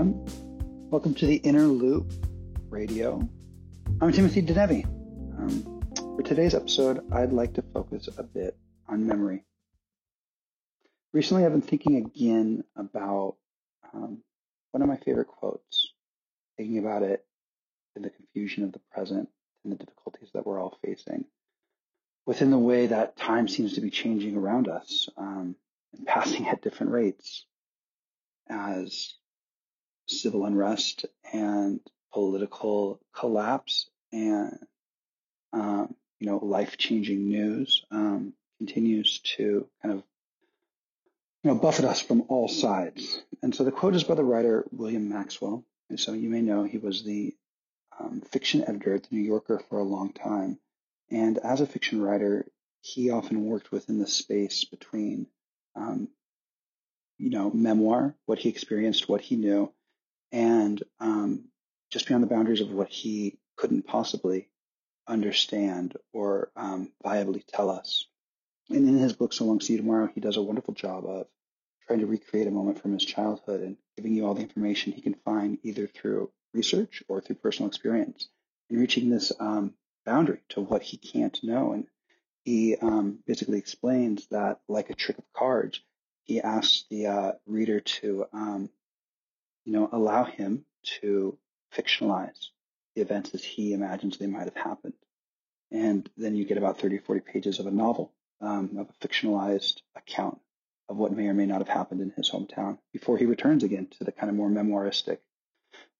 everyone. Welcome to the Inner Loop Radio. I'm Timothy Denevi. Um, for today's episode, I'd like to focus a bit on memory. Recently, I've been thinking again about um, one of my favorite quotes, thinking about it in the confusion of the present and the difficulties that we're all facing within the way that time seems to be changing around us um, and passing at different rates as civil unrest and political collapse and um, you know life-changing news um, continues to kind of you know buffet us from all sides. And so the quote is by the writer William Maxwell. And so you may know he was the um, fiction editor at the New Yorker for a long time. And as a fiction writer, he often worked within the space between, um, you know, memoir, what he experienced, what he knew, and um, just beyond the boundaries of what he couldn't possibly understand or um, viably tell us. And in his book, So Long See You Tomorrow, he does a wonderful job of trying to recreate a moment from his childhood and giving you all the information he can find either through research or through personal experience and reaching this um, boundary to what he can't know. And he um, basically explains that, like a trick of cards, he asks the uh, reader to um, you know, allow him to fictionalize the events as he imagines they might have happened. And then you get about 30 or 40 pages of a novel, um, of a fictionalized account of what may or may not have happened in his hometown before he returns again to the kind of more memoiristic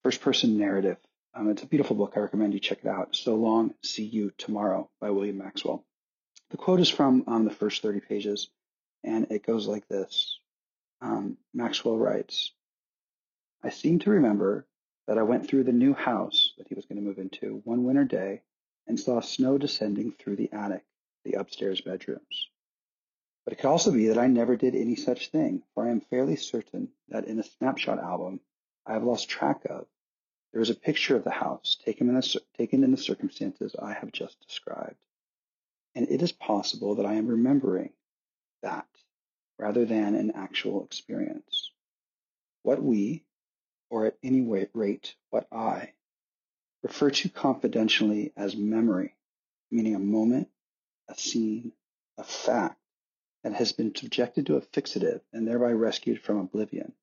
first person narrative. Um, it's a beautiful book. I recommend you check it out. So Long, See You Tomorrow by William Maxwell. The quote is from um, the first 30 pages, and it goes like this. Um, Maxwell writes, I seem to remember that I went through the new house that he was going to move into one winter day and saw snow descending through the attic, the upstairs bedrooms. But it could also be that I never did any such thing, for I am fairly certain that in a snapshot album I have lost track of, there is a picture of the house taken in the, taken in the circumstances I have just described. And it is possible that I am remembering that rather than an actual experience. What we, or at any rate what I, refer to confidentially as memory, meaning a moment, a scene, a fact that has been subjected to a fixative and thereby rescued from oblivion,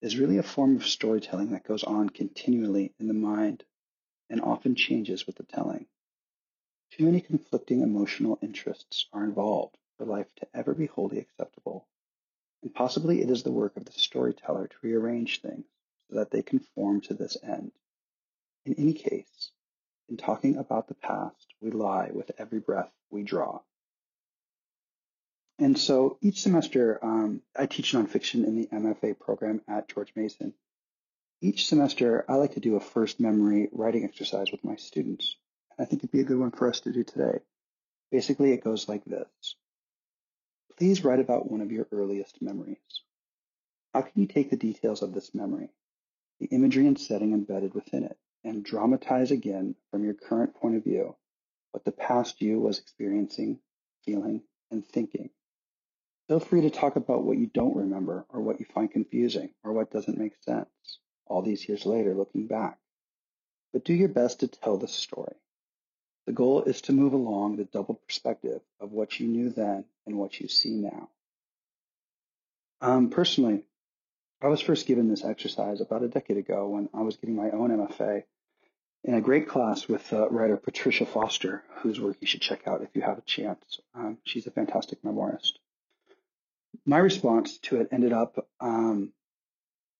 is really a form of storytelling that goes on continually in the mind and often changes with the telling. Too many conflicting emotional interests are involved for life to ever be wholly acceptable, and possibly it is the work of the storyteller to rearrange things so that they conform to this end. In any case, in talking about the past, we lie with every breath we draw. And so each semester, um, I teach nonfiction in the MFA program at George Mason. Each semester, I like to do a first memory writing exercise with my students. I think it'd be a good one for us to do today. Basically, it goes like this. Please write about one of your earliest memories. How can you take the details of this memory the imagery and setting embedded within it, and dramatize again from your current point of view what the past you was experiencing, feeling, and thinking. Feel free to talk about what you don't remember or what you find confusing or what doesn't make sense all these years later looking back. But do your best to tell the story. The goal is to move along the double perspective of what you knew then and what you see now. Um, personally, I was first given this exercise about a decade ago when I was getting my own MFA in a great class with uh, writer Patricia Foster, whose work you should check out if you have a chance. Um, she's a fantastic memoirist. My response to it ended up um,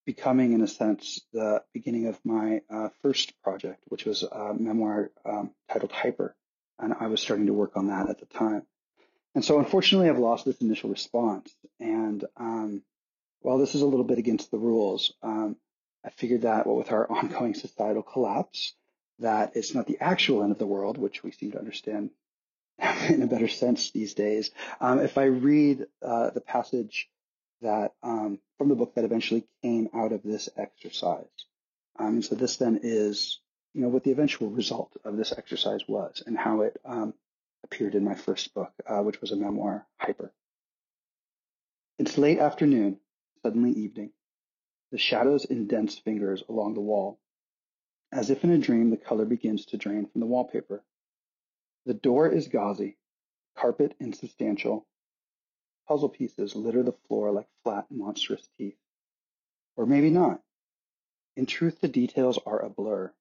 becoming, in a sense, the beginning of my uh, first project, which was a memoir um, titled Hyper. And I was starting to work on that at the time. And so, unfortunately, I've lost this initial response. And while this is a little bit against the rules, um, I figured that well, with our ongoing societal collapse, that it's not the actual end of the world, which we seem to understand in a better sense these days. Um, if I read uh, the passage that um, from the book that eventually came out of this exercise, um, so this then is, you know, what the eventual result of this exercise was and how it um, appeared in my first book, uh, which was a memoir, Hyper. It's late afternoon suddenly evening. the shadows indents fingers along the wall. As if in a dream, the color begins to drain from the wallpaper. The door is gauzy, carpet insubstantial. Puzzle pieces litter the floor like flat, monstrous teeth. Or maybe not. In truth, the details are a blur.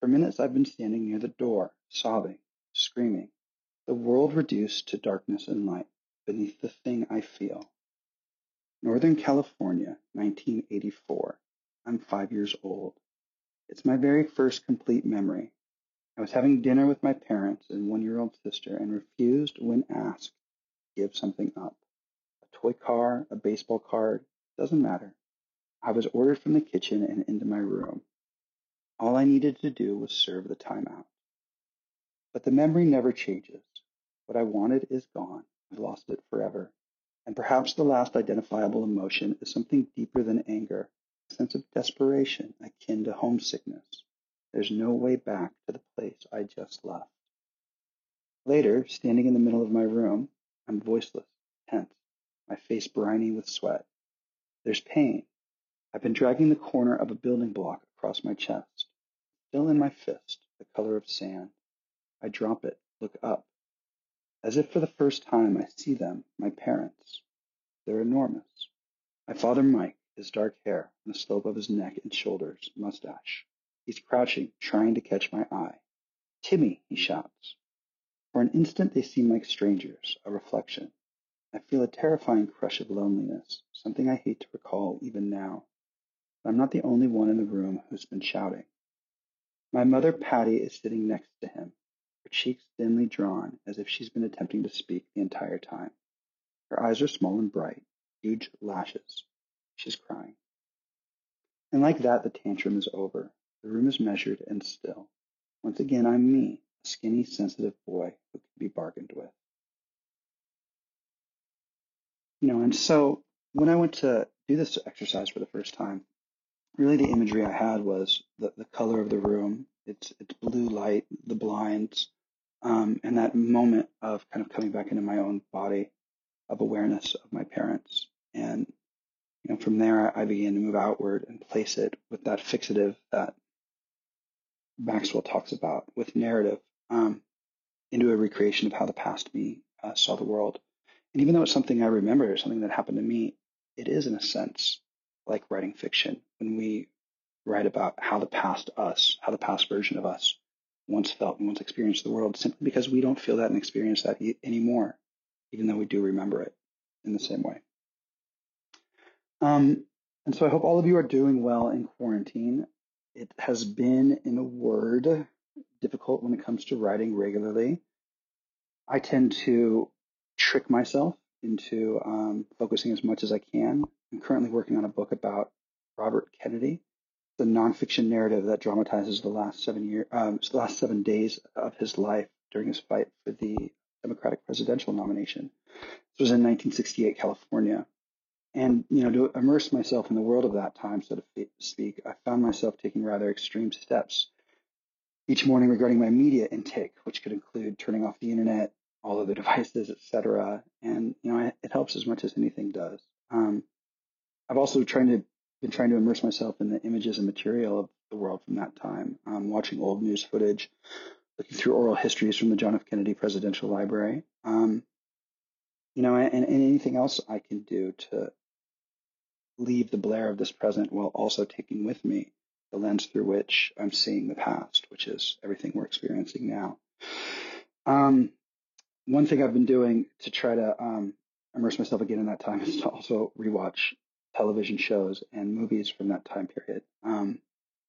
For minutes I've been standing near the door, sobbing, screaming, the world reduced to darkness and light beneath the thing I feel. Northern California, 1984. I'm five years old. It's my very first complete memory. I was having dinner with my parents and one year old sister and refused, when asked, to give something up. A toy car, a baseball card, doesn't matter. I was ordered from the kitchen and into my room. All I needed to do was serve the timeout. But the memory never changes. What I wanted is gone. I've lost it forever. And perhaps the last identifiable emotion is something deeper than anger, a sense of desperation akin to homesickness. There's no way back to the place I just left. Later, standing in the middle of my room, I'm voiceless, tense, my face briny with sweat. There's pain. I've been dragging the corner of a building block across my chest still in my fist, the color of sand. I drop it, look up. As if for the first time I see them, my parents. They're enormous. My father Mike, his dark hair on the slope of his neck and shoulders, mustache. He's crouching, trying to catch my eye. Timmy, he shouts. For an instant they seem like strangers, a reflection. I feel a terrifying crush of loneliness, something I hate to recall even now. But I'm not the only one in the room who's been shouting. My mother Patty is sitting next to him, her cheeks thinly drawn as if she's been attempting to speak the entire time. Her eyes are small and bright, huge lashes. She's crying. And like that, the tantrum is over. The room is measured and still. Once again, I'm me, a skinny, sensitive boy who can be bargained with. You know, and so when I went to do this exercise for the first time, really the imagery I had was the, the color of the room, its its blue light, the blinds, um, and that moment of kind of coming back into my own body of awareness of my parents. And you know, from there I began to move outward and place it with that fixative that Maxwell talks about with narrative um, into a recreation of how the past me uh, saw the world. And even though it's something I remember, something that happened to me, it is in a sense like writing fiction when we write about how the past us, how the past version of us once felt and once experienced the world, simply because we don't feel that and experience that anymore, even though we do remember it in the same way. Um, and so I hope all of you are doing well in quarantine. It has been, in a word, difficult when it comes to writing regularly. I tend to trick myself into um, focusing as much as I can. I'm currently working on a book about Robert Kennedy, the nonfiction narrative that dramatizes the last seven year, um, the last seven days of his life during his fight for the Democratic presidential nomination. This was in 1968 California. And, you know, to immerse myself in the world of that time, so to speak, I found myself taking rather extreme steps each morning regarding my media intake, which could include turning off the internet, all other the devices, etc. And you know, it helps as much as anything does. Um, I've also tried to been trying to immerse myself in the images and material of the world from that time, um, watching old news footage, looking through oral histories from the John F. Kennedy Presidential Library, um, you know, and, and anything else I can do to leave the blare of this present while also taking with me the lens through which I'm seeing the past, which is everything we're experiencing now. Um, one thing I've been doing to try to um, immerse myself again in that time is to also rewatch television shows and movies from that time period. Um,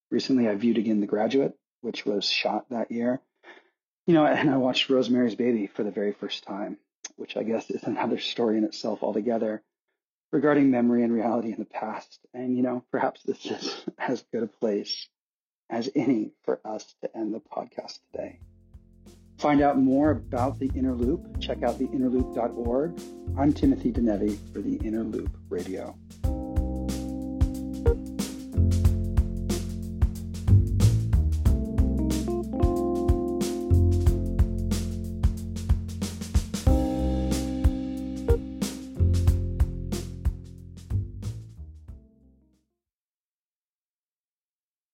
recently, I viewed again The Graduate, which was shot that year. You know, and I watched Rosemary's Baby for the very first time, which I guess is another story in itself altogether regarding memory and reality in the past. And, you know, perhaps this is as good a place as any for us to end the podcast today. Find out more about the Inner Loop, check out theinnerloop.org. I'm Timothy Denevi for the Inner Loop Radio.